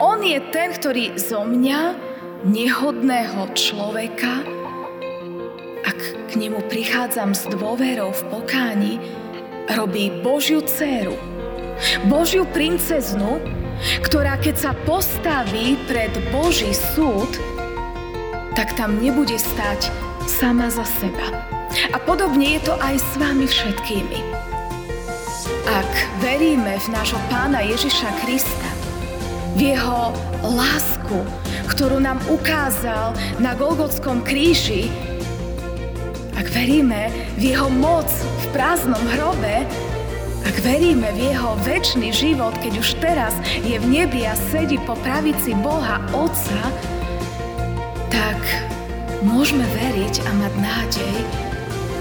On je ten, ktorý zo mňa, nehodného človeka, ak k nemu prichádzam s dôverou v pokáni, robí Božiu dceru, Božiu princeznu, ktorá keď sa postaví pred Boží súd, tak tam nebude stať sama za seba. A podobne je to aj s vami všetkými. Ak veríme v nášho pána Ježiša Krista, v jeho lásku, ktorú nám ukázal na Golgotskom kríži, ak veríme v jeho moc v prázdnom hrobe, ak veríme v jeho väčší život, keď už teraz je v nebi a sedí po pravici Boha Otca, tak môžeme veriť a mať nádej,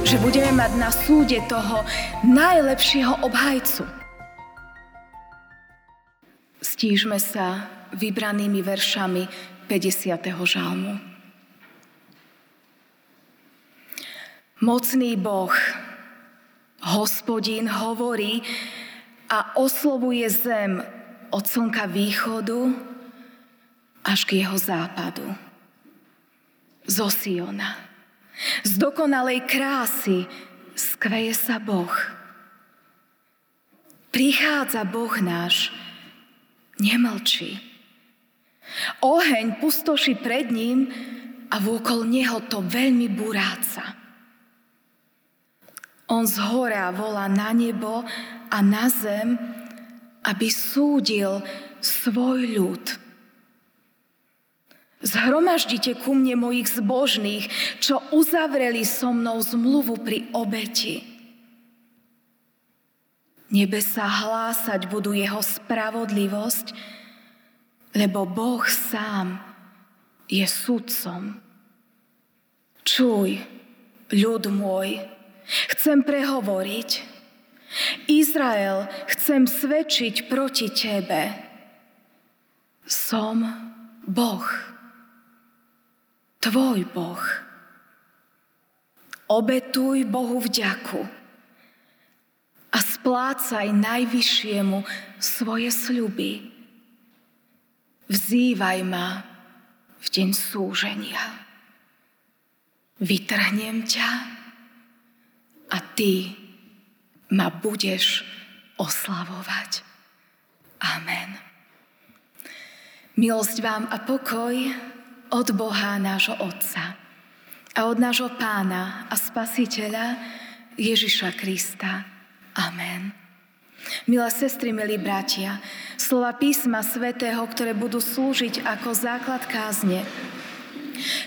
že budeme mať na súde toho najlepšieho obhajcu. Stížme sa vybranými veršami 50. žalmu. Mocný Boh, hospodín hovorí a oslovuje zem od slnka východu až k jeho západu. Zo Siona. Z dokonalej krásy skveje sa Boh. Prichádza Boh náš, nemlčí. Oheň pustoši pred ním a vôkol neho to veľmi buráca. On z hora volá na nebo a na zem, aby súdil svoj ľud. Zhromaždite ku mne mojich zbožných, čo uzavreli so mnou zmluvu pri obeti. Nebesa hlásať budú jeho spravodlivosť, lebo Boh sám je sudcom. Čuj, ľud môj, Chcem prehovoriť. Izrael, chcem svedčiť proti tebe. Som Boh. Tvoj Boh. Obetuj Bohu vďaku a splácaj najvyššiemu svoje sľuby. Vzývaj ma v deň súženia. Vytrhnem ťa a ty ma budeš oslavovať. Amen. Milosť vám a pokoj od Boha nášho Otca a od nášho Pána a Spasiteľa Ježiša Krista. Amen. Milé sestry, milí bratia, slova písma svätého, ktoré budú slúžiť ako základ kázne,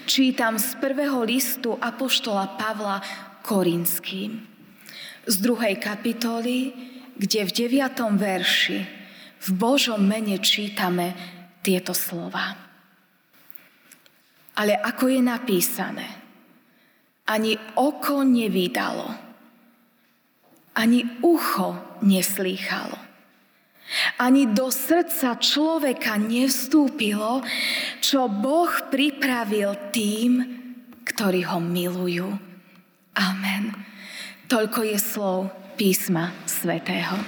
čítam z prvého listu Apoštola Pavla Korinským. Z druhej kapitoly, kde v deviatom verši v Božom mene čítame tieto slova. Ale ako je napísané, ani oko nevydalo, ani ucho neslýchalo, ani do srdca človeka nevstúpilo, čo Boh pripravil tým, ktorí ho milujú. Amen. Toľko je slov písma svätého.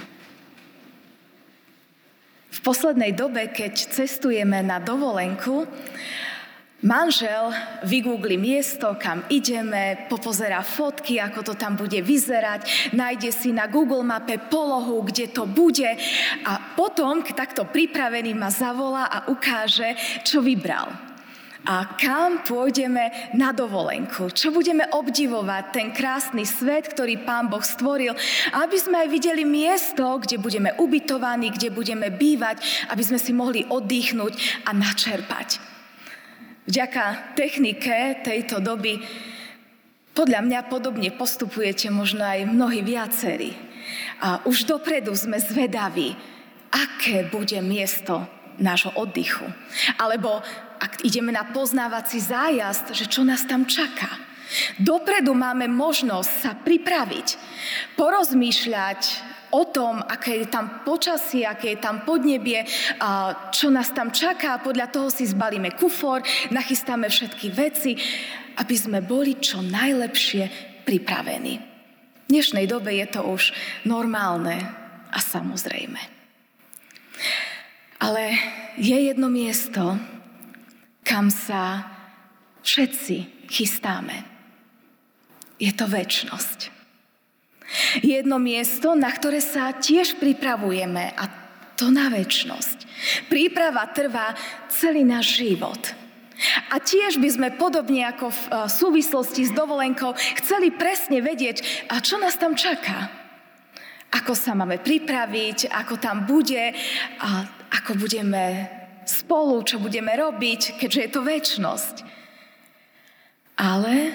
V poslednej dobe, keď cestujeme na dovolenku, Manžel vygoogli miesto, kam ideme, popozerá fotky, ako to tam bude vyzerať, nájde si na Google mape polohu, kde to bude a potom, takto pripravený, ma zavolá a ukáže, čo vybral. A kam pôjdeme na dovolenku, čo budeme obdivovať, ten krásny svet, ktorý Pán Boh stvoril, aby sme aj videli miesto, kde budeme ubytovaní, kde budeme bývať, aby sme si mohli oddychnúť a načerpať. Vďaka technike tejto doby podľa mňa podobne postupujete možno aj mnohí viacerí. A už dopredu sme zvedaví, aké bude miesto nášho oddychu. Alebo ak ideme na poznávací zájazd, že čo nás tam čaká. Dopredu máme možnosť sa pripraviť, porozmýšľať o tom, aké je tam počasie, aké je tam podnebie, čo nás tam čaká. Podľa toho si zbalíme kufor, nachystáme všetky veci, aby sme boli čo najlepšie pripravení. V dnešnej dobe je to už normálne a samozrejme. Ale je jedno miesto, kam sa všetci chystáme. Je to väčnosť. Jedno miesto, na ktoré sa tiež pripravujeme a to na väčnosť. Príprava trvá celý náš život. A tiež by sme podobne ako v e, súvislosti s dovolenkou chceli presne vedieť, a čo nás tam čaká. Ako sa máme pripraviť, ako tam bude, a ako budeme spolu, čo budeme robiť, keďže je to väčnosť. Ale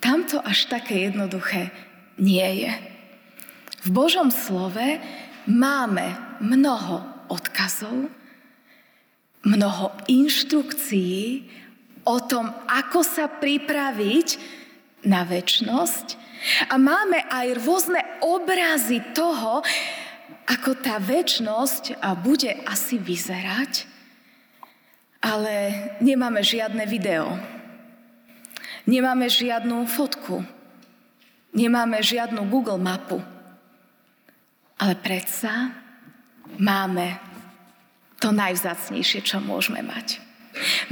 tamto až také jednoduché nie je. V Božom slove máme mnoho odkazov, mnoho inštrukcií o tom, ako sa pripraviť na väčnosť a máme aj rôzne obrazy toho, ako tá väčnosť bude asi vyzerať, ale nemáme žiadne video. Nemáme žiadnu fotku. Nemáme žiadnu Google mapu. Ale predsa máme to najvzácnejšie, čo môžeme mať.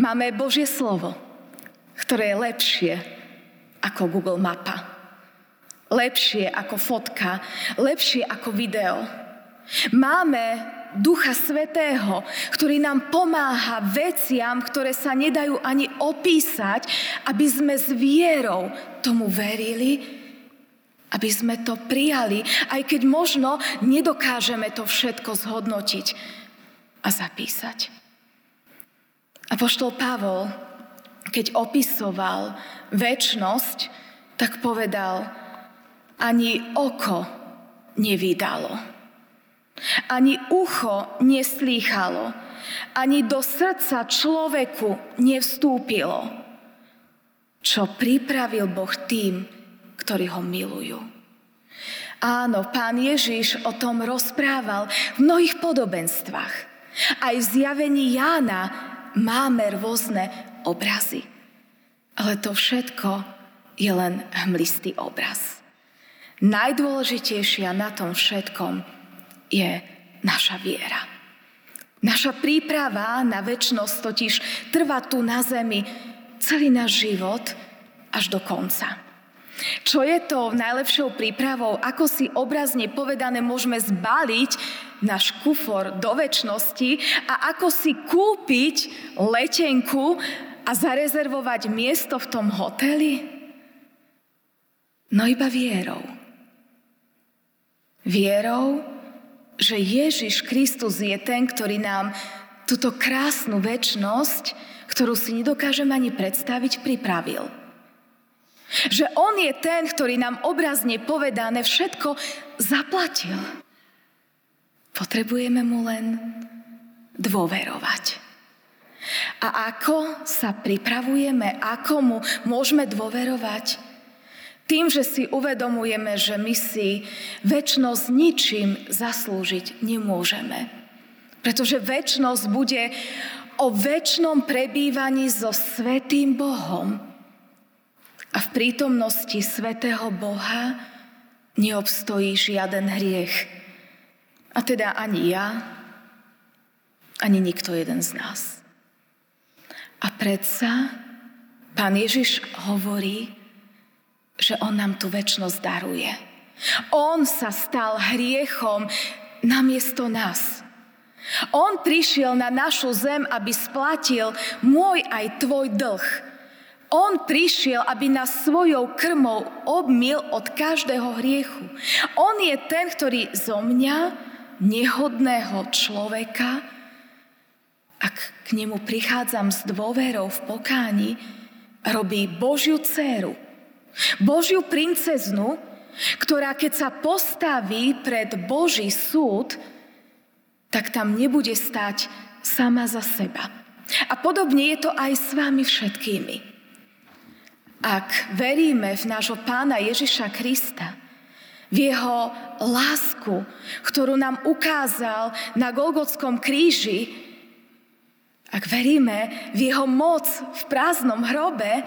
Máme Božie slovo, ktoré je lepšie ako Google mapa. Lepšie ako fotka, lepšie ako video. Máme Ducha Svetého, ktorý nám pomáha veciam, ktoré sa nedajú ani opísať, aby sme s vierou tomu verili, aby sme to prijali, aj keď možno nedokážeme to všetko zhodnotiť a zapísať. A poštol Pavol, keď opisoval väčnosť, tak povedal, ani oko nevydalo, ani ucho neslýchalo, ani do srdca človeku nevstúpilo, čo pripravil Boh tým, ktorí ho milujú. Áno, pán Ježiš o tom rozprával v mnohých podobenstvách. Aj v zjavení Jána máme rôzne obrazy. Ale to všetko je len hmlistý obraz. Najdôležitejšia na tom všetkom je naša viera. Naša príprava na väčnosť totiž trvá tu na zemi celý náš život až do konca. Čo je to najlepšou prípravou? Ako si obrazne povedané môžeme zbaliť náš kufor do väčšnosti a ako si kúpiť letenku a zarezervovať miesto v tom hoteli? No iba vierou. Vierou, že Ježiš Kristus je ten, ktorý nám túto krásnu väčnosť, ktorú si nedokážem ani predstaviť, pripravil. Že On je ten, ktorý nám obrazne povedané všetko zaplatil. Potrebujeme mu len dôverovať. A ako sa pripravujeme, ako mu môžeme dôverovať? Tým, že si uvedomujeme, že my si väčnosť ničím zaslúžiť nemôžeme. Pretože väčnosť bude o väčšnom prebývaní so Svetým Bohom. A v prítomnosti Svetého Boha neobstojí žiaden hriech. A teda ani ja, ani nikto jeden z nás. A predsa Pán Ježiš hovorí, že On nám tú väčnosť daruje. On sa stal hriechom namiesto nás. On prišiel na našu zem, aby splatil môj aj tvoj dlh. On prišiel, aby nás svojou krmou obmil od každého hriechu. On je ten, ktorý zo mňa, nehodného človeka, ak k nemu prichádzam s dôverou v pokáni, robí Božiu dceru, Božiu princeznu, ktorá keď sa postaví pred Boží súd, tak tam nebude stať sama za seba. A podobne je to aj s vami všetkými. Ak veríme v nášho pána Ježiša Krista, v jeho lásku, ktorú nám ukázal na Golgotskom kríži, ak veríme v jeho moc v prázdnom hrobe,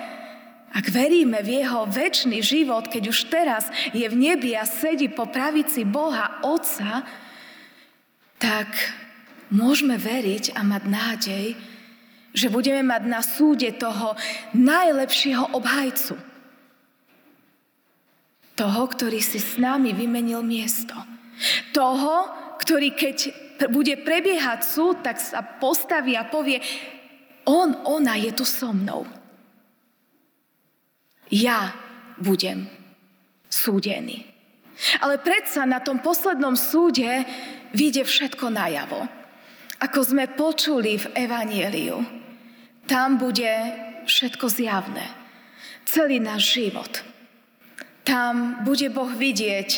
ak veríme v jeho väčší život, keď už teraz je v nebi a sedí po pravici Boha Otca, tak môžeme veriť a mať nádej, že budeme mať na súde toho najlepšieho obhajcu. Toho, ktorý si s nami vymenil miesto. Toho, ktorý keď bude prebiehať súd, tak sa postaví a povie, on, ona je tu so mnou. Ja budem súdený. Ale predsa na tom poslednom súde vyjde všetko najavo. Ako sme počuli v Evanieliu, tam bude všetko zjavné. Celý náš život. Tam bude Boh vidieť,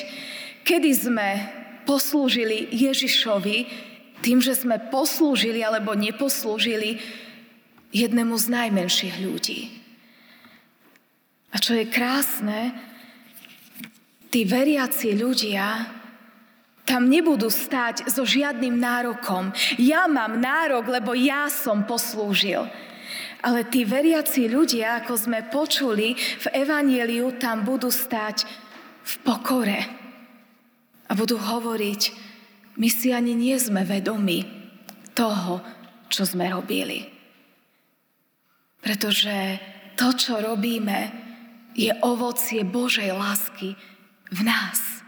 kedy sme poslúžili Ježišovi tým, že sme poslúžili alebo neposlúžili jednému z najmenších ľudí. A čo je krásne, tí veriaci ľudia tam nebudú stať so žiadnym nárokom. Ja mám nárok, lebo ja som poslúžil. Ale tí veriaci ľudia, ako sme počuli v Evanieliu, tam budú stať v pokore. A budú hovoriť, my si ani nie sme vedomi toho, čo sme robili. Pretože to, čo robíme, je ovocie Božej lásky v nás.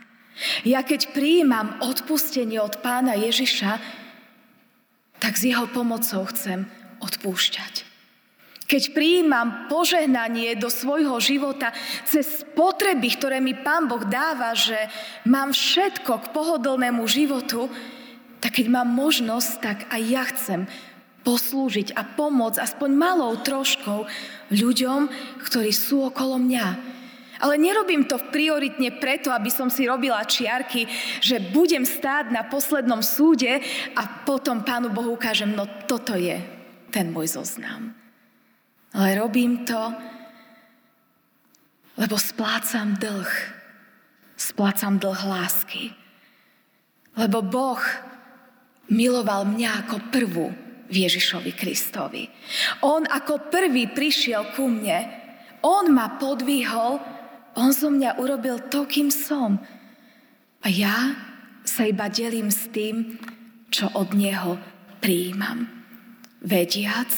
Ja keď prijímam odpustenie od pána Ježiša, tak s jeho pomocou chcem odpúšťať. Keď prijímam požehnanie do svojho života cez potreby, ktoré mi Pán Boh dáva, že mám všetko k pohodlnému životu, tak keď mám možnosť, tak aj ja chcem poslúžiť a pomôcť aspoň malou troškou ľuďom, ktorí sú okolo mňa. Ale nerobím to prioritne preto, aby som si robila čiarky, že budem stáť na poslednom súde a potom Pánu Bohu ukážem, no toto je ten môj zoznam. Ale robím to, lebo splácam dlh. Splácam dlh lásky. Lebo Boh miloval mňa ako prvú v Ježišovi Kristovi. On ako prvý prišiel ku mne. On ma podvihol on zo mňa urobil to, kým som. A ja sa iba delím s tým, čo od Neho prijímam. Vediac,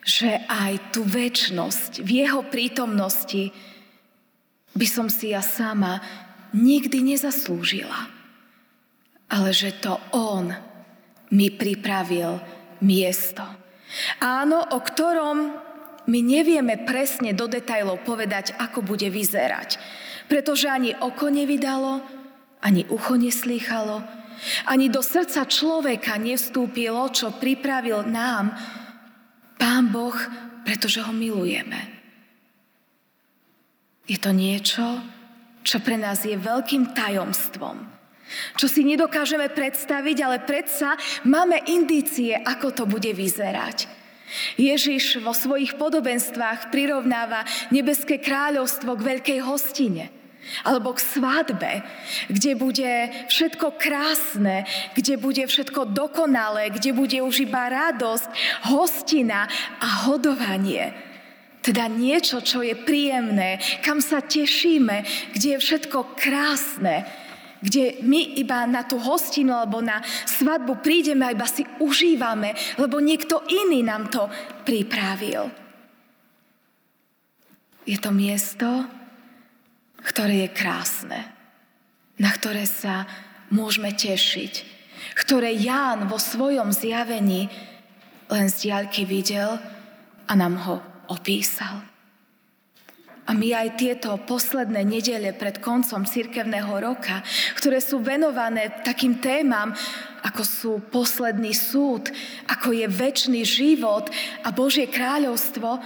že aj tú väčnosť v Jeho prítomnosti by som si ja sama nikdy nezaslúžila. Ale že to On mi pripravil miesto. Áno, o ktorom my nevieme presne do detajlov povedať, ako bude vyzerať. Pretože ani oko nevydalo, ani ucho neslýchalo, ani do srdca človeka nevstúpilo, čo pripravil nám Pán Boh, pretože ho milujeme. Je to niečo, čo pre nás je veľkým tajomstvom. Čo si nedokážeme predstaviť, ale predsa máme indície, ako to bude vyzerať. Ježiš vo svojich podobenstvách prirovnáva nebeské kráľovstvo k veľkej hostine alebo k svadbe, kde bude všetko krásne, kde bude všetko dokonalé, kde bude už iba radosť, hostina a hodovanie. Teda niečo, čo je príjemné, kam sa tešíme, kde je všetko krásne, kde my iba na tú hostinu alebo na svadbu prídeme a iba si užívame, lebo niekto iný nám to pripravil. Je to miesto, ktoré je krásne, na ktoré sa môžeme tešiť, ktoré Ján vo svojom zjavení len z diaľky videl a nám ho opísal. A my aj tieto posledné nedele pred koncom cirkevného roka, ktoré sú venované takým témam, ako sú posledný súd, ako je väčší život a Božie kráľovstvo,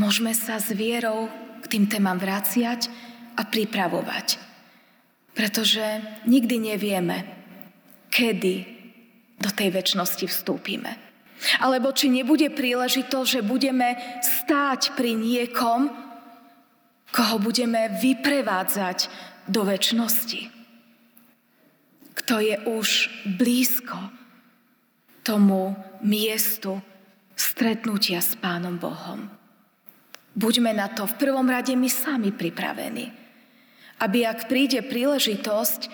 môžeme sa s vierou k tým témam vraciať a pripravovať. Pretože nikdy nevieme, kedy do tej väčšnosti vstúpime. Alebo či nebude príležitosť, že budeme stáť pri niekom, koho budeme vyprevádzať do väčšnosti. Kto je už blízko tomu miestu stretnutia s Pánom Bohom. Buďme na to v prvom rade my sami pripravení. Aby ak príde príležitosť,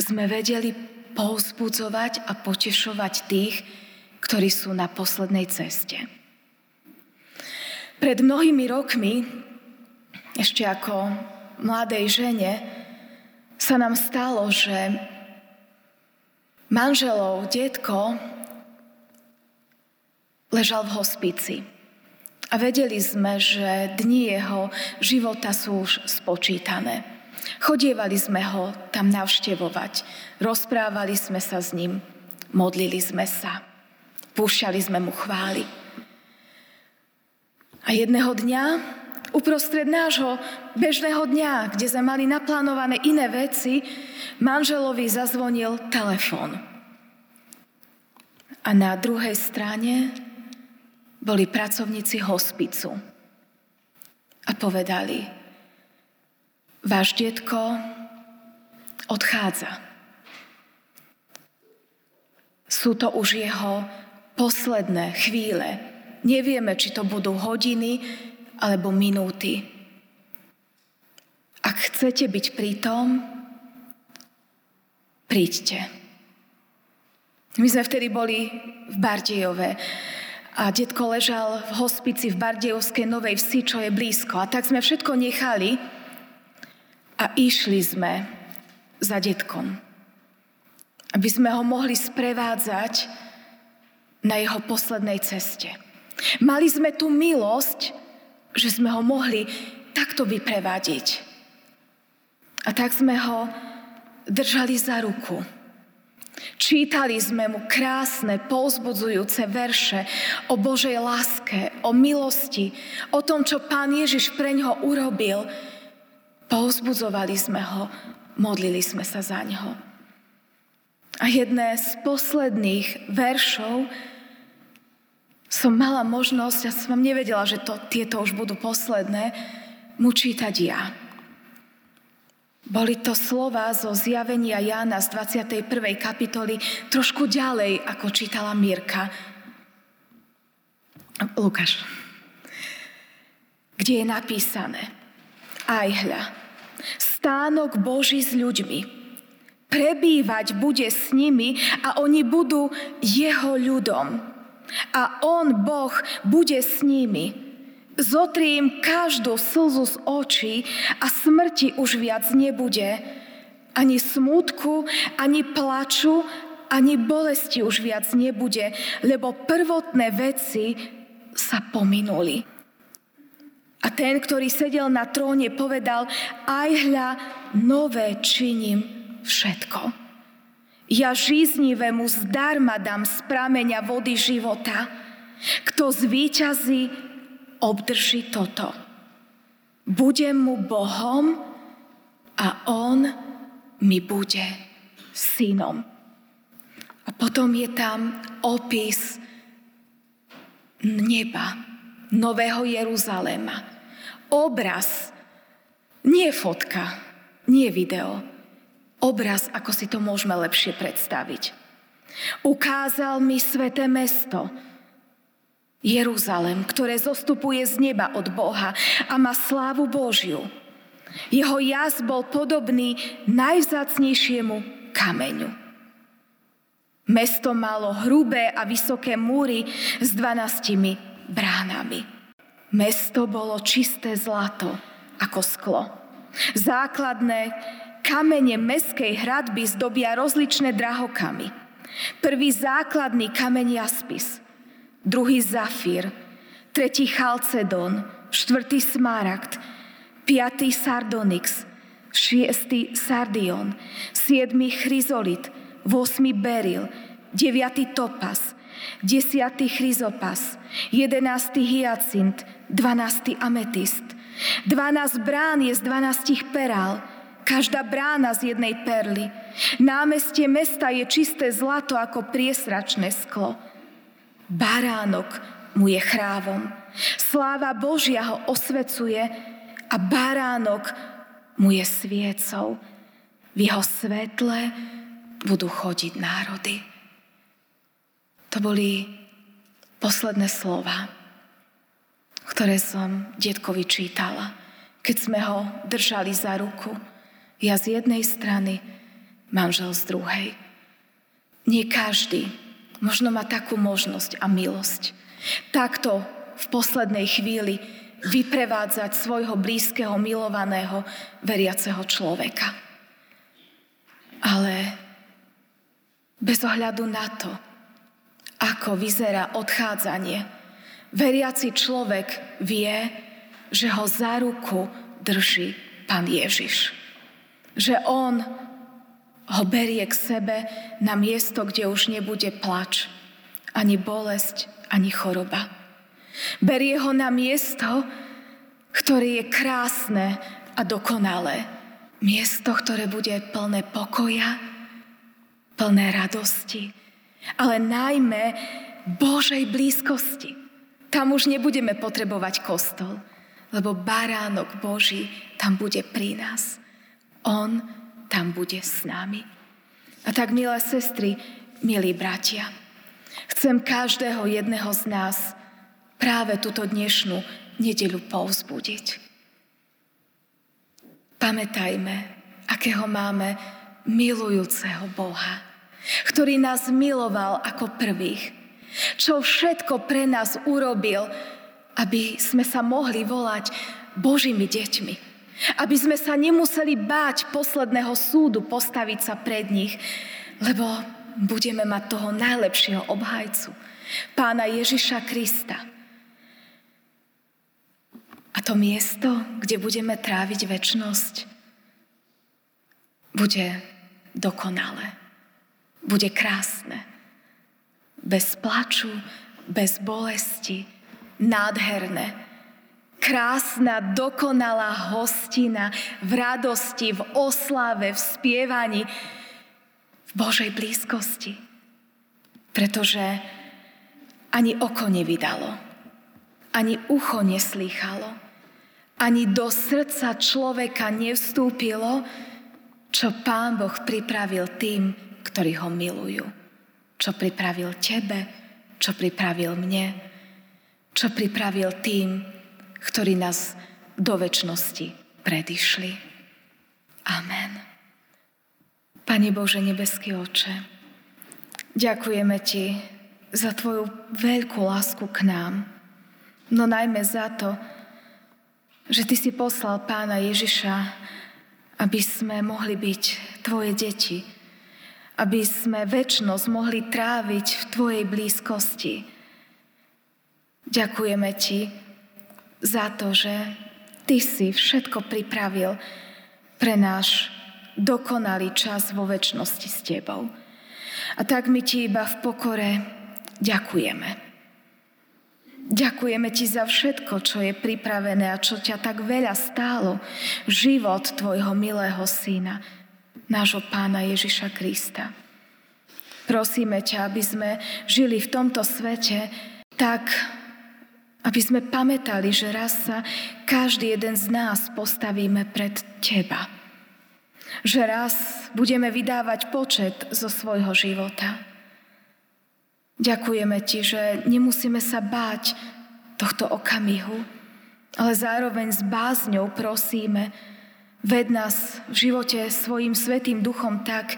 sme vedeli povzbudzovať a potešovať tých, ktorí sú na poslednej ceste. Pred mnohými rokmi, ešte ako mladej žene, sa nám stalo, že manželov detko ležal v hospici. A vedeli sme, že dni jeho života sú už spočítané. Chodievali sme ho tam navštevovať, rozprávali sme sa s ním, modlili sme sa, púšťali sme mu chvály. A jedného dňa, uprostred nášho bežného dňa, kde sme mali naplánované iné veci, manželovi zazvonil telefón. A na druhej strane boli pracovníci hospicu a povedali, váš detko odchádza. Sú to už jeho posledné chvíle. Nevieme, či to budú hodiny alebo minúty. Ak chcete byť pritom, príďte. My sme vtedy boli v Bardejove a detko ležal v hospici v Bardejovskej Novej Vsi, čo je blízko. A tak sme všetko nechali a išli sme za detkom. Aby sme ho mohli sprevádzať na jeho poslednej ceste. Mali sme tu milosť, že sme ho mohli takto vyprevádiť. A tak sme ho držali za ruku. Čítali sme mu krásne, povzbudzujúce verše o Božej láske, o milosti, o tom, čo Pán Ježiš pre ňoho urobil. Povzbudzovali sme ho, modlili sme sa za ňoho. A jedné z posledných veršov som mala možnosť, ja som nevedela, že to, tieto už budú posledné, mu čítať ja. Boli to slova zo zjavenia Jána z 21. kapitoly, trošku ďalej, ako čítala Mirka. Lukáš. Kde je napísané, aj hľa, stánok Boží s ľuďmi, prebývať bude s nimi a oni budú jeho ľudom. A on, Boh, bude s nimi Zotriem každú slzu z očí a smrti už viac nebude. Ani smútku, ani plaču, ani bolesti už viac nebude, lebo prvotné veci sa pominuli. A ten, ktorý sedel na tróne, povedal, aj hľa, nové činím všetko. Ja žíznivému zdarma dám z prameňa vody života. Kto zvíťazí, obdrží toto. Budem mu Bohom a on mi bude synom. A potom je tam opis neba, Nového Jeruzalema. Obraz, nie fotka, nie video. Obraz, ako si to môžeme lepšie predstaviť. Ukázal mi sveté mesto, Jeruzalem, ktoré zostupuje z neba od Boha a má slávu Božiu. Jeho jas bol podobný najvzácnejšiemu kameňu. Mesto malo hrubé a vysoké múry s dvanáctimi bránami. Mesto bolo čisté zlato ako sklo. Základné kamene meskej hradby zdobia rozličné drahokamy. Prvý základný kameň jaspis – druhý zafír, tretí chalcedon, štvrtý smaragd, piatý sardonyx, šiestý sardion, siedmy chryzolit, vosmy beril, deviatý topas, desiatý chryzopas, jedenásty hyacint, dvanásty ametist. Dvanásť brán je z dvanástich perál, každá brána z jednej perly. Námestie mesta je čisté zlato ako priesračné sklo. Baránok mu je chrávom. Sláva Božia ho osvecuje a baránok mu je sviecou. V jeho svetle budú chodiť národy. To boli posledné slova, ktoré som detkovi čítala, keď sme ho držali za ruku. Ja z jednej strany, manžel z druhej. Nie každý možno má takú možnosť a milosť. Takto v poslednej chvíli vyprevádzať svojho blízkeho, milovaného, veriaceho človeka. Ale bez ohľadu na to, ako vyzerá odchádzanie, veriaci človek vie, že ho za ruku drží Pán Ježiš. Že On ho berie k sebe na miesto, kde už nebude plač, ani bolesť, ani choroba. Berie ho na miesto, ktoré je krásne a dokonalé. Miesto, ktoré bude plné pokoja, plné radosti, ale najmä Božej blízkosti. Tam už nebudeme potrebovať kostol, lebo baránok Boží tam bude pri nás. On tam bude s nami. A tak, milé sestry, milí bratia, chcem každého jedného z nás práve túto dnešnú nedeľu povzbudiť. Pamätajme, akého máme milujúceho Boha, ktorý nás miloval ako prvých, čo všetko pre nás urobil, aby sme sa mohli volať Božími deťmi. Aby sme sa nemuseli báť posledného súdu postaviť sa pred nich, lebo budeme mať toho najlepšieho obhajcu, pána Ježiša Krista. A to miesto, kde budeme tráviť väčnosť, bude dokonalé, bude krásne. Bez plaču, bez bolesti, nádherné. Krásna, dokonalá hostina v radosti, v oslave, v spievaní, v Božej blízkosti. Pretože ani oko nevydalo, ani ucho neslýchalo, ani do srdca človeka nevstúpilo, čo Pán Boh pripravil tým, ktorí ho milujú. Čo pripravil tebe, čo pripravil mne, čo pripravil tým, ktorí nás do väčšnosti predišli. Amen. Pane Bože, nebeský oče, ďakujeme Ti za Tvoju veľkú lásku k nám, no najmä za to, že Ty si poslal pána Ježiša, aby sme mohli byť Tvoje deti, aby sme väčnosť mohli tráviť v Tvojej blízkosti. Ďakujeme Ti za to, že Ty si všetko pripravil pre náš dokonalý čas vo väčšnosti s Tebou. A tak my Ti iba v pokore ďakujeme. Ďakujeme Ti za všetko, čo je pripravené a čo ťa tak veľa stálo. Život Tvojho milého syna, nášho pána Ježiša Krista. Prosíme ťa, aby sme žili v tomto svete tak, aby sme pamätali, že raz sa každý jeden z nás postavíme pred Teba. Že raz budeme vydávať počet zo svojho života Ďakujeme Ti, že nemusíme sa báť tohto okamihu, ale zároveň s bázňou prosíme, ved nás v živote svojim svetým duchom tak,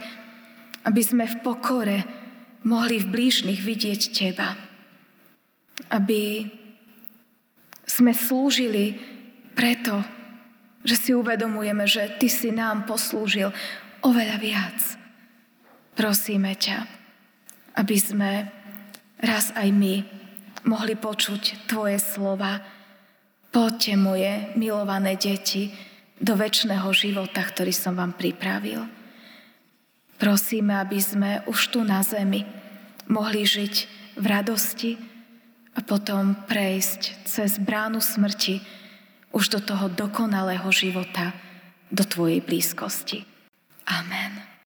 aby sme v pokore mohli v blížnych vidieť Teba. Aby sme slúžili preto, že si uvedomujeme, že Ty si nám poslúžil oveľa viac. Prosíme ťa, aby sme raz aj my mohli počuť Tvoje slova. Poďte moje milované deti do väčšného života, ktorý som vám pripravil. Prosíme, aby sme už tu na zemi mohli žiť v radosti a potom prejsť cez bránu smrti už do toho dokonalého života, do Tvojej blízkosti. Amen.